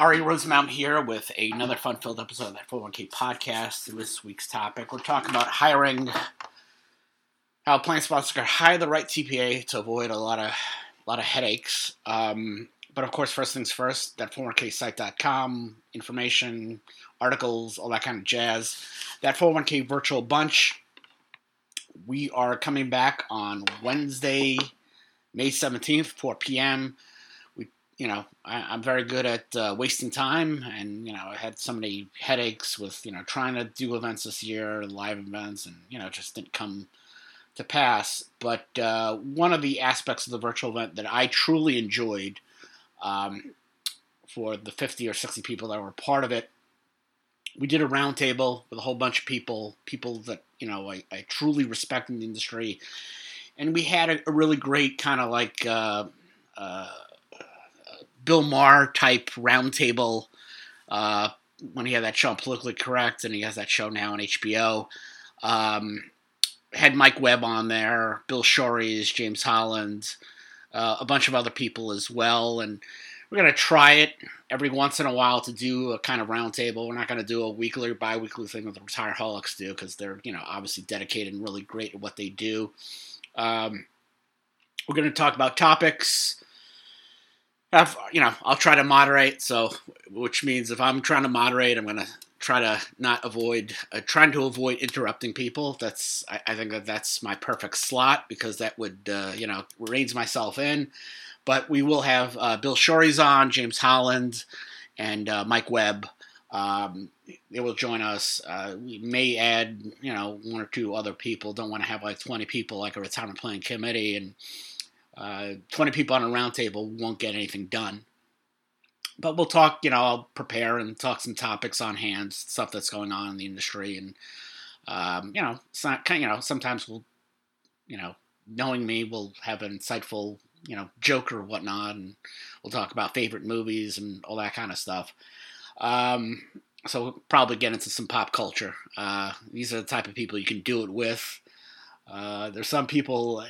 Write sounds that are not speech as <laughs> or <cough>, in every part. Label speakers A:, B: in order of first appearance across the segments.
A: Ary Rosenbaum here with another fun-filled episode of that 401k podcast. This week's topic, we're talking about hiring, how plan sponsors can hire the right TPA to avoid a lot of, a lot of headaches. Um, but of course, first things first, that 401ksite.com, information, articles, all that kind of jazz. That 401k virtual bunch, we are coming back on Wednesday, May 17th, 4 p.m you know, I, am very good at uh, wasting time, and you know, I had so many headaches with you know trying to do events this year, live events, and you know, just didn't come to pass. But uh, one of the aspects of the virtual event that I truly enjoyed, um, for the 50 or 60 people that were part of it, we did a roundtable with a whole bunch of people, people that you know I, I truly respect in the industry, and we had a, a really great kind of like. Uh, uh Bill Maher type roundtable uh, when he had that show on Politically Correct, and he has that show now on HBO. Um, had Mike Webb on there, Bill Shorries, James Holland, uh, a bunch of other people as well, and we're gonna try it every once in a while to do a kind of roundtable. We're not gonna do a weekly or bi-weekly thing that the Retireaholics do because they're you know obviously dedicated and really great at what they do. Um, we're gonna talk about topics. I've, you know, I'll try to moderate. So, which means if I'm trying to moderate, I'm going to try to not avoid, uh, trying to avoid interrupting people. That's, I, I, think that that's my perfect slot because that would, uh, you know, reins myself in. But we will have uh, Bill Shorey's on, James Holland, and uh, Mike Webb. Um, they will join us. Uh, we may add, you know, one or two other people. Don't want to have like 20 people like a retirement plan committee and uh, 20 people on a roundtable won't get anything done. But we'll talk, you know, I'll prepare and talk some topics on hand, stuff that's going on in the industry. And, um, you know, it's not you know, sometimes we'll, you know, knowing me, we'll have an insightful, you know, joke or whatnot. And we'll talk about favorite movies and all that kind of stuff. Um, so we'll probably get into some pop culture. Uh, these are the type of people you can do it with. Uh, there's some people uh,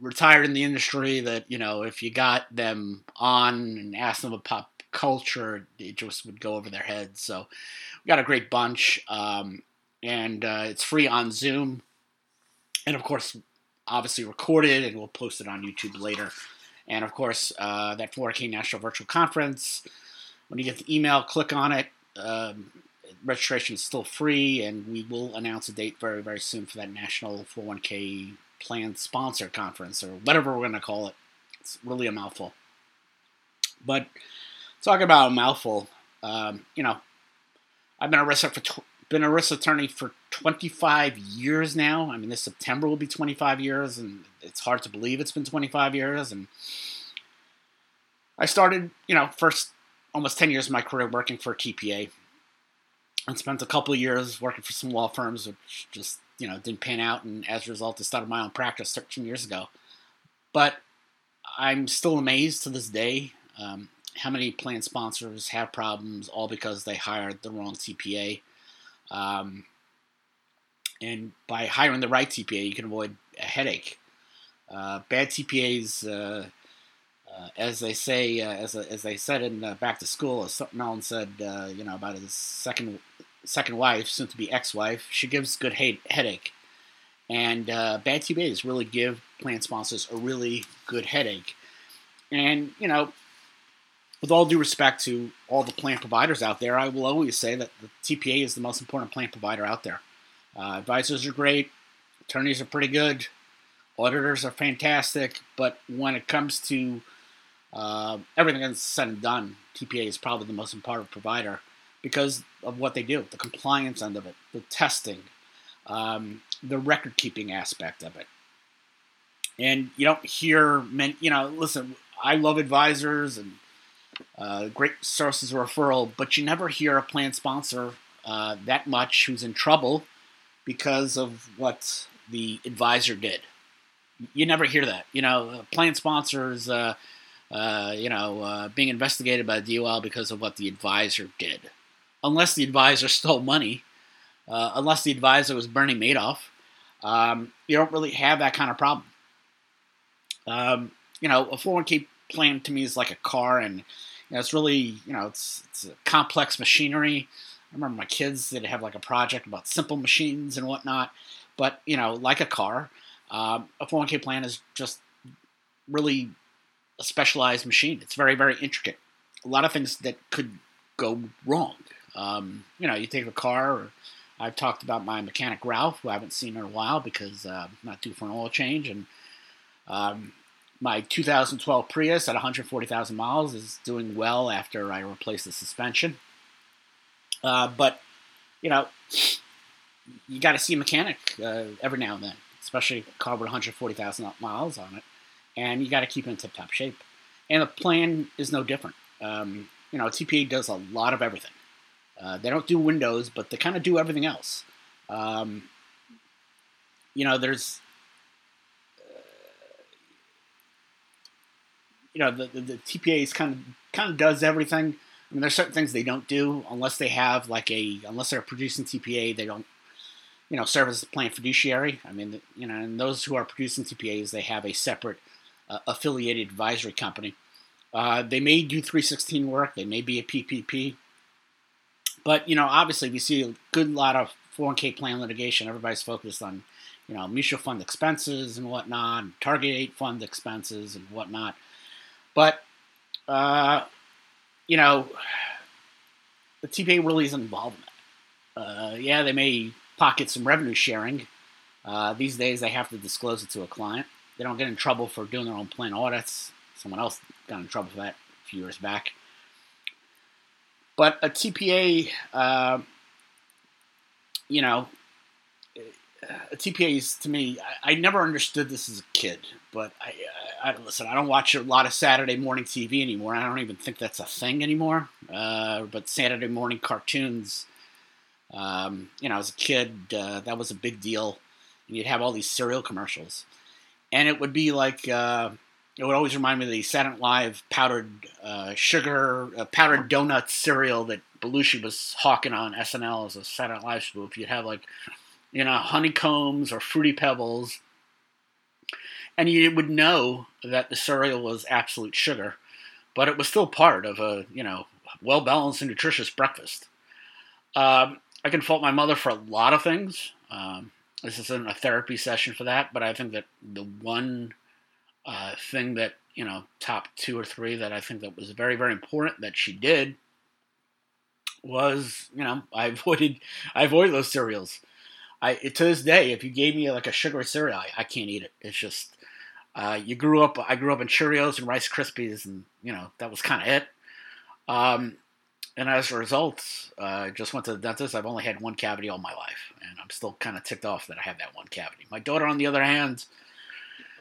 A: retired in the industry that you know if you got them on and asked them about pop culture, it just would go over their heads. So we got a great bunch, um, and uh, it's free on Zoom, and of course, obviously recorded, and we'll post it on YouTube later. And of course, uh, that 4K National Virtual Conference. When you get the email, click on it. Um, registration is still free, and we will announce a date very, very soon for that National 401k Plan Sponsor Conference, or whatever we're going to call it. It's really a mouthful. But talking about a mouthful, um, you know, I've been ERISA for tw- been ERISA attorney for 25 years now. I mean, this September will be 25 years, and it's hard to believe it's been 25 years. And I started, you know, first almost 10 years of my career working for TPA and spent a couple years working for some law firms, which just you know didn't pan out, and as a result, I started my own practice 13 years ago. But I'm still amazed to this day um, how many plan sponsors have problems, all because they hired the wrong TPA. Um, and by hiring the right TPA, you can avoid a headache. Uh, bad TPAs, uh, uh, as they say, uh, as, as they said in uh, Back to School, as Melon said, uh, you know, about his second second wife, soon to be ex-wife, she gives good head- headache, and uh, bad TPAs really give plan sponsors a really good headache. And you know, with all due respect to all the plan providers out there, I will always say that the TPA is the most important plan provider out there. Uh, advisors are great, attorneys are pretty good, auditors are fantastic, but when it comes to uh, everything that's said and done, TPA is probably the most important provider because of what they do, the compliance end of it, the testing, um, the record keeping aspect of it. And you don't hear many, you know, listen, I love advisors and uh, great sources of referral, but you never hear a plan sponsor uh, that much who's in trouble because of what the advisor did. You never hear that. You know, plan sponsors, uh, uh, you know, uh, being investigated by the DOL because of what the advisor did unless the advisor <laughs> stole money, uh, unless the advisor was Bernie Madoff, um, you don't really have that kind of problem. Um, you know, a 401k plan to me is like a car, and You know, it's really you know it's it's complex machinery. I remember my kids did have like a project about simple machines and whatnot, but you know, like a car, um, a 401k plan is just really a specialized machine. It's very very intricate. A lot of things that could go wrong. Um, you know, you take a car. Or I've talked about my mechanic Ralph, who I haven't seen in a while because uh, not due for an oil change, and um, my 2012 Prius at 140,000 miles is doing well after I replaced the suspension. Uh, but you know, you got to see a mechanic uh, every now and then, especially a car with 140,000 miles on it, and you got to keep it in tip-top shape. And the plan is no different. Um, you know, TPA does a lot of everything. Uh, they don't do windows, but they kind of do everything else. Um, you know, there's, uh, you know, the, the, the TPA is kind of kind of does everything. I mean, there's certain things they don't do unless they have like a unless they're producing TPA, they don't, you know, serve as a plan fiduciary. I mean, you know, and those who are producing TPAs, they have a separate uh, affiliated advisory company. Uh, they may do 316 work. They may be a PPP. But, you know, obviously we see a good lot of 401k plan litigation. Everybody's focused on, you know, mutual fund expenses and whatnot, target fund expenses and whatnot. But, uh, you know, the TPA really isn't involved in that. Uh, yeah, they may pocket some revenue sharing. Uh, these days, they have to disclose it to a client. They don't get in trouble for doing their own plan audits. Someone else got in trouble for that a few years back. But a TPA, uh, you know, a TPA is to me. I, I, never understood this as a kid, but I, I, listen. I don't watch a lot of Saturday morning TV anymore. I don't even think that's a thing anymore. Uh, but Saturday morning cartoons, um, you know, as a kid, uh, that was a big deal. And you'd have all these cereal commercials, and it would be like. Uh, it would always remind me of the Saturday Live powdered uh, sugar, uh, powdered donut cereal that Belushi was hawking on SNL as a Saturday Live spoof. You'd have like, you know, honeycombs or fruity pebbles, and you would know that the cereal was absolute sugar, but it was still part of a you know well balanced and nutritious breakfast. Um, I can fault my mother for a lot of things. Um, this isn't a therapy session for that, but I think that the one uh, thing that you know top two or three that I think that was very very important that she did was you know I <laughs> avoided I avoided those cereals. I to this day, if you gave me like a sugary cereal, I, I can't eat it. It's just uh, you grew up. I grew up in Cheerios and Rice Krispies, and you know that was kind of it. Um, and as a result, uh, I just went to the dentist. I've only had one cavity all my life, and I'm still kind of ticked off that I have that one cavity. My daughter, on the other hand,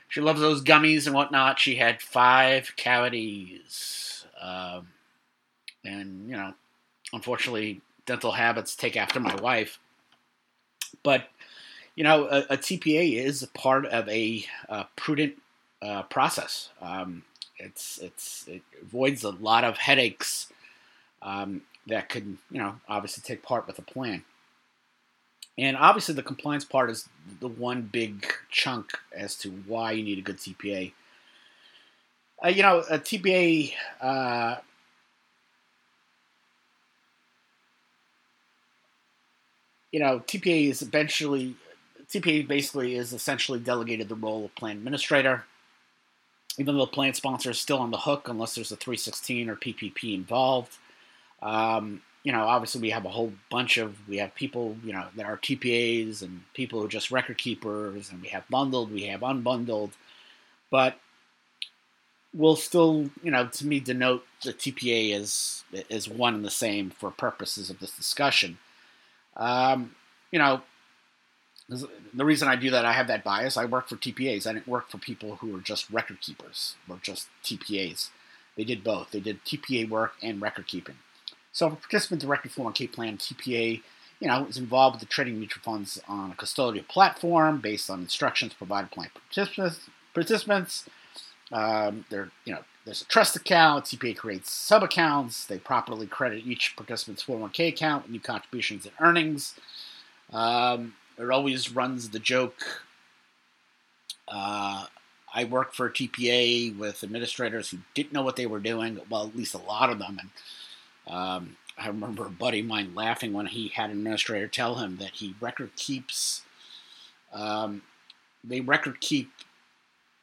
A: she loves those gummies and whatnot. She had five cavities. Um, and, you know, unfortunately, dental habits take after my wife. But, you know, a, a TPA is part of a, a prudent uh, process. Um, it's, it's, it avoids a lot of headaches um, that could, you know, obviously take part with a plan. And obviously, the compliance part is the one big chunk as to why you need a good TPA. Uh, you know, a TPA. Uh, you know, TPA is eventually TPA basically is essentially delegated the role of plan administrator. Even though the plan sponsor is still on the hook unless there's a 316 or PPP involved. Um, you know, obviously we have a whole bunch of we have people, you know, that are TPAs and people who are just record keepers, and we have bundled, we have unbundled, but we'll still, you know, to me denote the TPA as is one and the same for purposes of this discussion. Um, you know, the reason I do that, I have that bias. I work for TPAs. I didn't work for people who were just record keepers or just TPAs. They did both. They did TPA work and record keeping. So if a participant directly 401k plan TPA, you know, is involved with the trading mutual funds on a custodial platform based on instructions provided by participants. participants. Um, there, you know, there's a trust account. TPA creates sub accounts. They properly credit each participant's 401k account with new contributions and earnings. Um, it always runs the joke. Uh, I worked for a TPA with administrators who didn't know what they were doing. Well, at least a lot of them. And um, I remember a buddy of mine laughing when he had an administrator tell him that he record keeps. Um, they record keep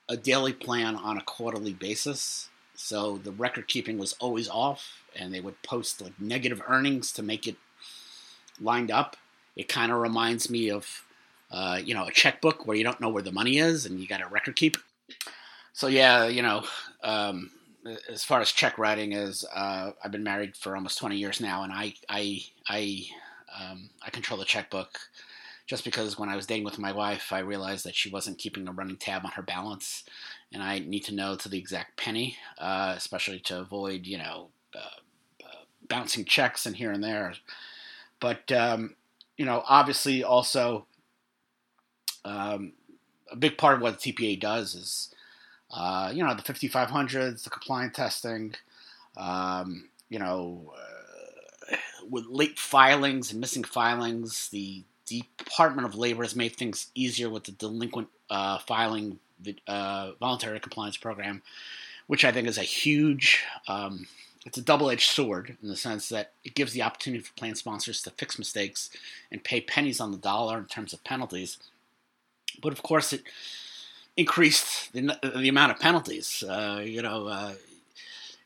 A: a daily plan on a quarterly basis. So the record keeping was always off, and they would post like negative earnings to make it lined up. It kind of reminds me of, uh, you know, a checkbook where you don't know where the money is and you got a record keep. So yeah, you know, um, as far as check writing is, uh, I've been married for almost 20 years now, and I I I um, I control the checkbook just because when I was dating with my wife, I realized that she wasn't keeping a running tab on her balance, and I need to know to the exact penny, uh, especially to avoid you know uh, uh, bouncing checks and here and there. But um, you know, obviously, also um, a big part of what the TPA does is uh, you know the 5500s, the compliant testing. Um, you know, uh, with late filings and missing filings, the Department of Labor has made things easier with the delinquent uh, filing uh, voluntary compliance program, which I think is a huge. Um, it's a double-edged sword in the sense that it gives the opportunity for plan sponsors to fix mistakes and pay pennies on the dollar in terms of penalties. But of course, it increased the, the amount of penalties. Uh, you know, uh,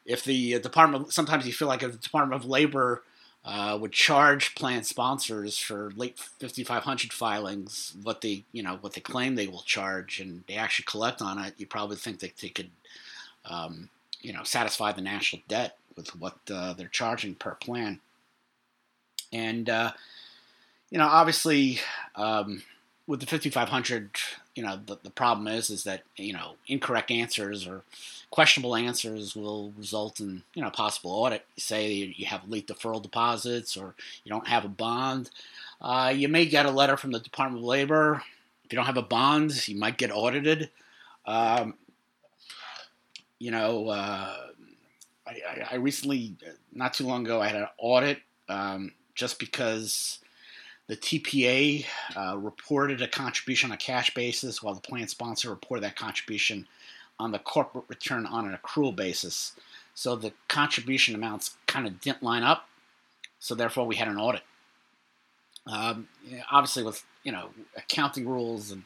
A: if the department, sometimes you feel like if the Department of Labor uh, would charge plan sponsors for late 5500 filings what they you know what they claim they will charge and they actually collect on it you probably think that they could um, you know satisfy the national debt with what uh, they're charging per plan and uh, you know obviously um, with the 5500 you know the, the problem is is that you know incorrect answers or questionable answers will result in you know possible audit. Say you have late deferral deposits or you don't have a bond. Uh, you may get a letter from the Department of Labor. If you don't have a bond, you might get audited. Um, you know, uh, I, I, recently, not too long ago, I had an audit um, just because the TPA uh, reported a contribution on a cash basis, while the plan sponsor reported that contribution on the corporate return on an accrual basis. So the contribution amounts kind of didn't line up. So therefore, we had an audit. Um, obviously, with you know accounting rules, and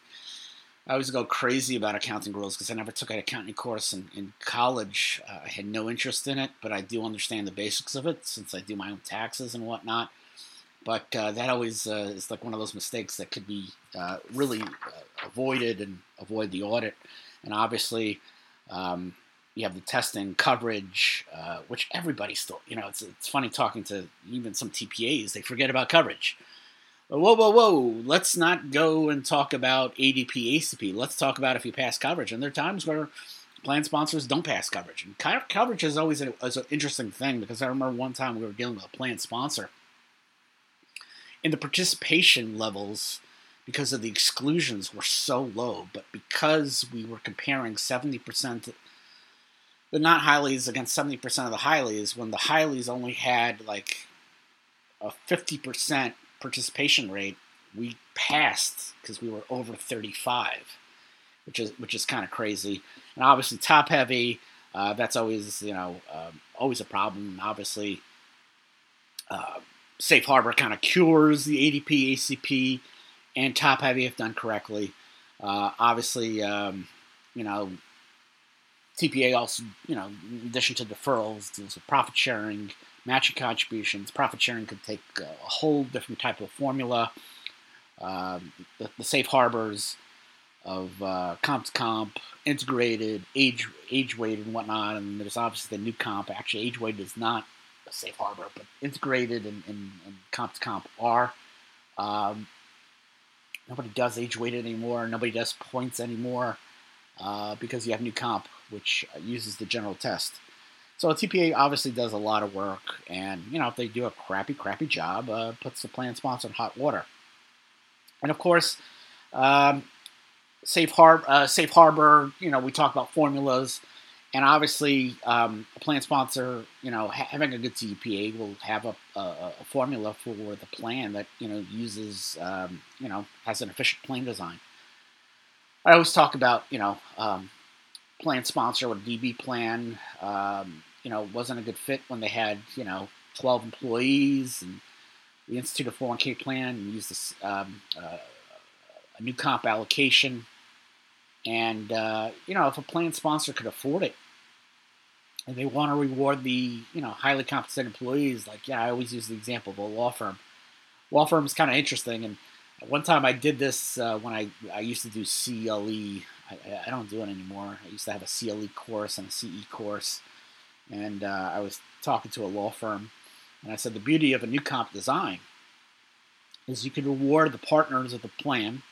A: I always go crazy about accounting rules because I never took an accounting course in, in college. Uh, I had no interest in it, but I do understand the basics of it since I do my own taxes and whatnot. But uh, that always uh, is like one of those mistakes that could be uh, really uh, avoided and avoid the audit and obviously um, you have the testing coverage, uh, which everybody still, you know, it's it's funny talking to even some TPAs, they forget about coverage. Whoa, whoa, whoa! Let's not go and talk about ADP, ACP. Let's talk about if you pass coverage. And there are times where plan sponsors don't pass coverage. And coverage is always a, is an interesting thing because I remember one time we were dealing with a plan sponsor, and the participation levels because of the exclusions were so low, but because we were comparing 70%, the not Highleys against 70% of the Highleys, when the Highleys only had like a 50% participation rate, we passed because we were over 35, which is which is kind of crazy. And obviously, top heavy, uh, that's always you know uh, always a problem. Obviously, uh, safe harbor kind of cures the ADP ACP and top heavy if done correctly. Uh, obviously, um, you know, TPA also, you know, in addition to deferrals, there's profit sharing, matching contributions. Profit sharing could take a whole different type of formula. Um, the, the, safe harbors of uh, comp to comp, integrated, age age weighted, and whatnot. And there's obviously the new comp. Actually, age weighted is not a safe harbor, but integrated and, and, and comp to comp are. Um, Nobody does age weighted anymore. Nobody does points anymore uh, because you have new comp, which uses the general test. So TPA obviously does a lot of work, and you know if they do a crappy, crappy job, uh, puts the plan sponsor in hot water. And of course, um, safe harbor, uh, safe harbor. You know we talk about formulas and obviously, um, a plan sponsor, you know, having a good TPA will have a, a, a, formula for the plan that you know uses, um, you know, has an efficient plan design. I always talk about, you know, um, plan sponsor with a DB plan. Um, you know, wasn't a good fit when they had you know 12 employees and we instituted a 401k plan and used this um, uh, a new comp allocation. And uh, you know, if a plan sponsor could afford it, and they want to reward the you know highly compensated employees, like yeah, I always use the example of a law firm. Law firm is kind of interesting, and one time I did this uh, when I I used to do CLE. I, I, don't do it anymore. I used to have a CLE course and a CE course, and uh, I was talking to a law firm, and I said the beauty of a new comp design is you can reward the partners of the plan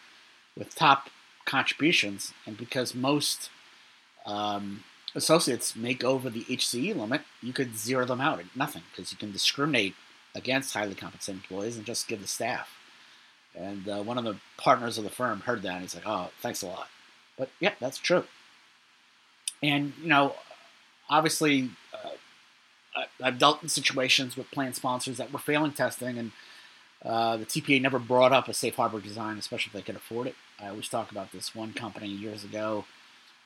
A: with top contributions, and because most um, associates make over the HCE limit, you could zero them out at nothing because you can discriminate against highly compensated employees and just give the staff. And uh, one of the partners of the firm heard that and he's like, "Oh, thanks a lot." But yeah, that's true. And you know, obviously, uh, I've dealt in situations with plan sponsors that were failing testing, and uh, the TPA never brought up a safe harbor design, especially if they could afford it. I always talk about this one company years ago.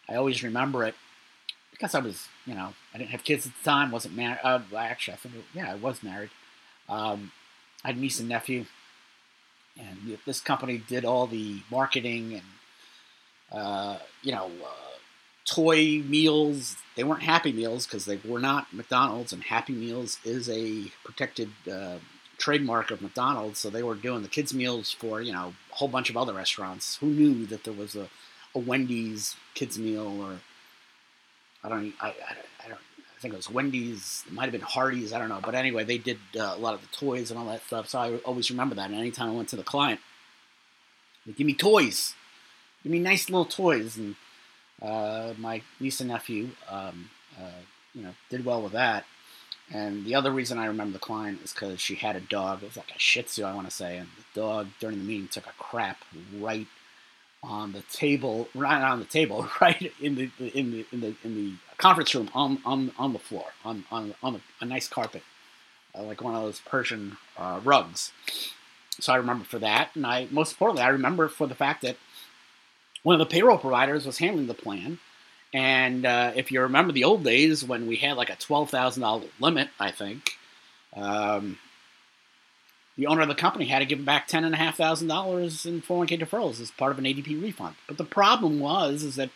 A: I always remember it because I was, you know, I didn't have kids at the time, wasn't married. Uh, actually, I think, it, yeah, I was married. Um, I had niece and nephew, and this company did all the marketing and, uh, you know, uh, toy meals. They weren't Happy Meals because they were not McDonald's, and Happy Meals is a protected uh, trademark of McDonald's. So they were doing the kids' meals for, you know, a whole bunch of other restaurants. Who knew that there was a, a Wendy's kids' meal or I don't, I, I, I don't, I think it was Wendy's. It might have been Hardee's. I don't know. But anyway, they did uh, a lot of the toys and all that stuff. So I always remember that. And anytime I went to the client, they give me toys, give me nice little toys. And uh, my niece and nephew, um, uh, you know, did well with that. And the other reason I remember the client is because she had a dog. It was like a Shih Tzu, I want to say. And the dog during the meeting took a crap right on the table, right on the table, <laughs> right in the in the in the in the conference room on on on the floor on on on a, nice carpet, uh, like one of those Persian uh, rugs. So I remember for that, and I most importantly I remember for the fact that one of the payroll providers was handling the plan. And uh, if you remember the old days when we had like a twelve thousand dollar limit, I think. Um, the owner of the company had to give back ten and a half thousand dollars in 401k deferrals as part of an ADP refund. But the problem was is that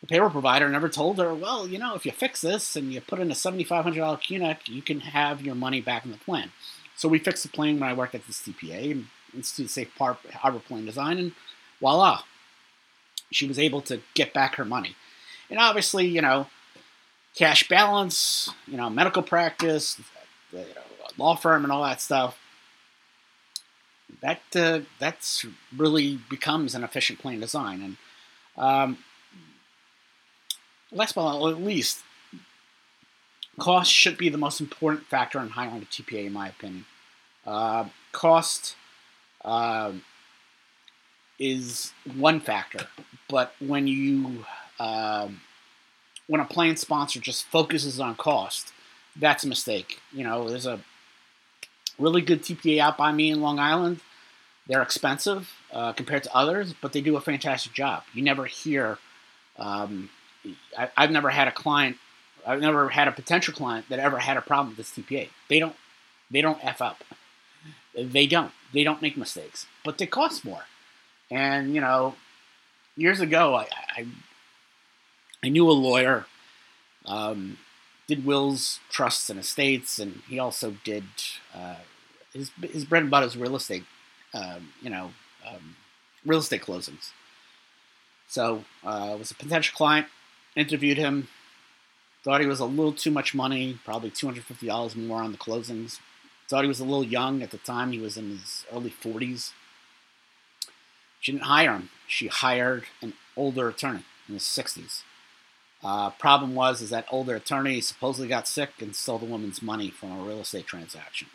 A: the payroll provider never told her, well, you know, if you fix this and you put in a $7,500 QNEC, you can have your money back in the plan. So we fixed the plan when I worked at the CPA Institute of Safe Harbor Plan Design, and voila, she was able to get back her money. And obviously, you know, cash balance, you know, medical practice, the, you know, law firm, and all that stuff that uh, that's really becomes an efficient plan design. And um, last but not least, cost should be the most important factor in hiring a TPA, in my opinion. Uh, cost uh, is one factor, but when you um, when a plan sponsor just focuses on cost, that's a mistake. You know, there's a really good TPA out by me in Long Island. They're expensive uh, compared to others, but they do a fantastic job. You never hear. Um, I, have never had a client. I've never had a potential client that ever had a problem with this TPA. They don't. They don't f up. They don't. They don't make mistakes, but they cost more. And you know, years ago, I I, I knew a lawyer. Um, did wills, trusts, and estates, and he also did uh, his his bread and butter is real estate. Um, you know, um, real estate closings. So uh, was a potential client. Interviewed him. Thought he was a little too much money, probably two hundred fifty dollars more on the closings. Thought he was a little young at the time. He was in his early forties. She didn't hire him. She hired an older attorney in his sixties. Uh, problem was is that older attorney supposedly got sick and stole the woman's money from a real estate transaction.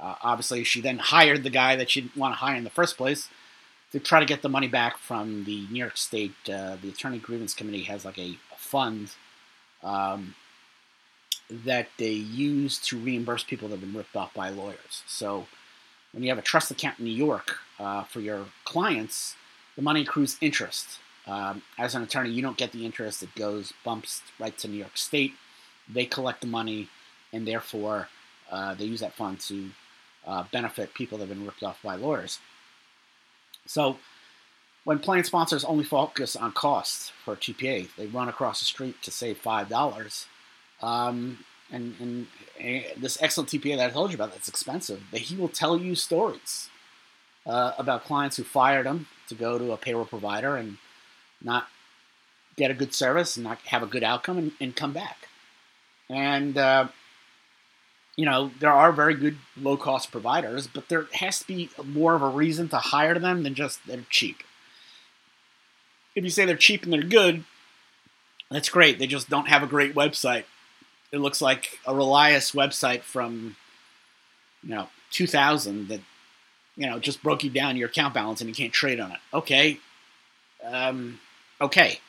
A: Uh, obviously, she then hired the guy that she didn't want to hire in the first place to try to get the money back from the New York State. Uh, the Attorney Grievance Committee has like a, a fund um, that they use to reimburse people that have been ripped off by lawyers. So when you have a trust account in New York uh, for your clients, the money accrues interest Um, as an attorney, you don't get the interest. It goes bumps right to New York State. They collect the money, and therefore uh, they use that fund to uh, benefit people that have been ripped off by lawyers. So when plan sponsors only focus on costs for TPA, they run across the street to save five dollars. Um, and, and, and, this excellent TPA that I told you about that's expensive, he will tell you stories uh, about clients who fired him to go to a payroll provider and not get a good service and not have a good outcome and, and come back. And uh, you know there are very good low cost providers, but there has to be more of a reason to hire them than just they're cheap. If you say they're cheap and they're good, that's great. They just don't have a great website. It looks like a Relius website from you know 2000 that you know just broke you down your account balance and you can't trade on it. Okay, um, okay.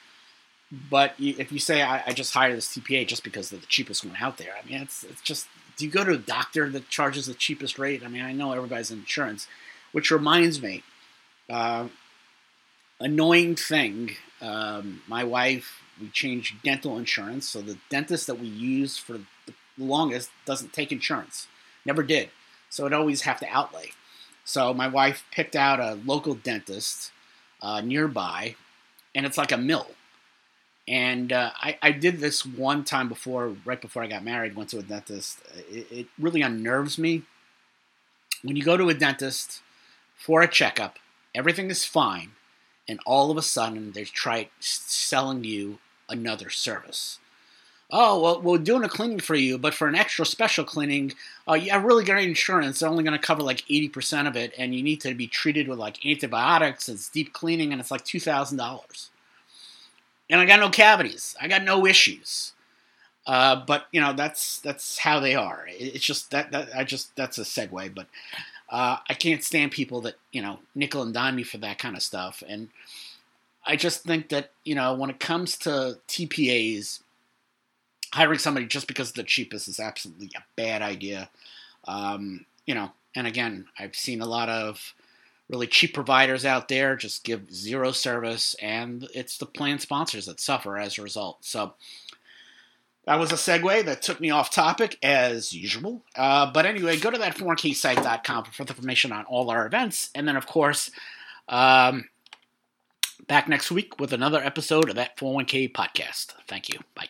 A: But if you say I, I, just hired this TPA just because they're the cheapest one out there, I mean it's it's just do you go to a doctor that charges the cheapest rate? I mean I know everybody's insurance, which reminds me, uh, annoying thing. Um, my wife we changed dental insurance, so the dentist that we use for the longest doesn't take insurance, never did. So it always have to outlay. So my wife picked out a local dentist uh, nearby, and it's like a mill. And uh, I, I, did this one time before, right before I got married, went to a dentist. It, it really unnerves me. When you go to a dentist for a checkup, everything is fine, and all of a sudden they try selling you another service oh well we're doing a cleaning for you but for an extra special cleaning uh, have really great insurance. They're only going to cover like 80% of it and you need to be treated with like antibiotics it's deep cleaning and it's like $2000 and i got no cavities. I got no issues. Uh, but you know that's that's how they are. It's just that, that i just that's a segue but uh, i can't stand people that you know nickel and dime me for that kind of stuff. And i just think that you know when it comes to tpas hiring somebody just because the cheapest is absolutely a bad idea. Um, you know, and again, I've seen a lot of really cheap providers out there just give zero service, and it's the plan sponsors that suffer as a result. So that was a segue that took me off topic as usual. Uh, but anyway, go to that 401ksite.com for further information on all our events. And then, of course, um, back next week with another episode of that 401k podcast. Thank you. Bye.